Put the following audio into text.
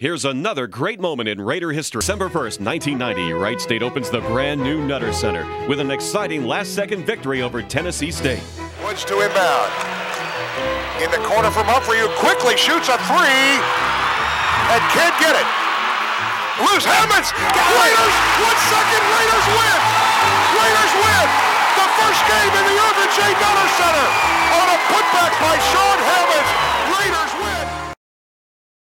Here's another great moment in Raider history. December 1st, 1990, Wright State opens the brand new Nutter Center with an exciting last second victory over Tennessee State. Woods to inbound. In the corner from Humphrey, who quickly shoots a three and can't get it. Loose Hammonds! Raiders! One second, Raiders win! Raiders win! The first game in the Ervin J. Nutter Center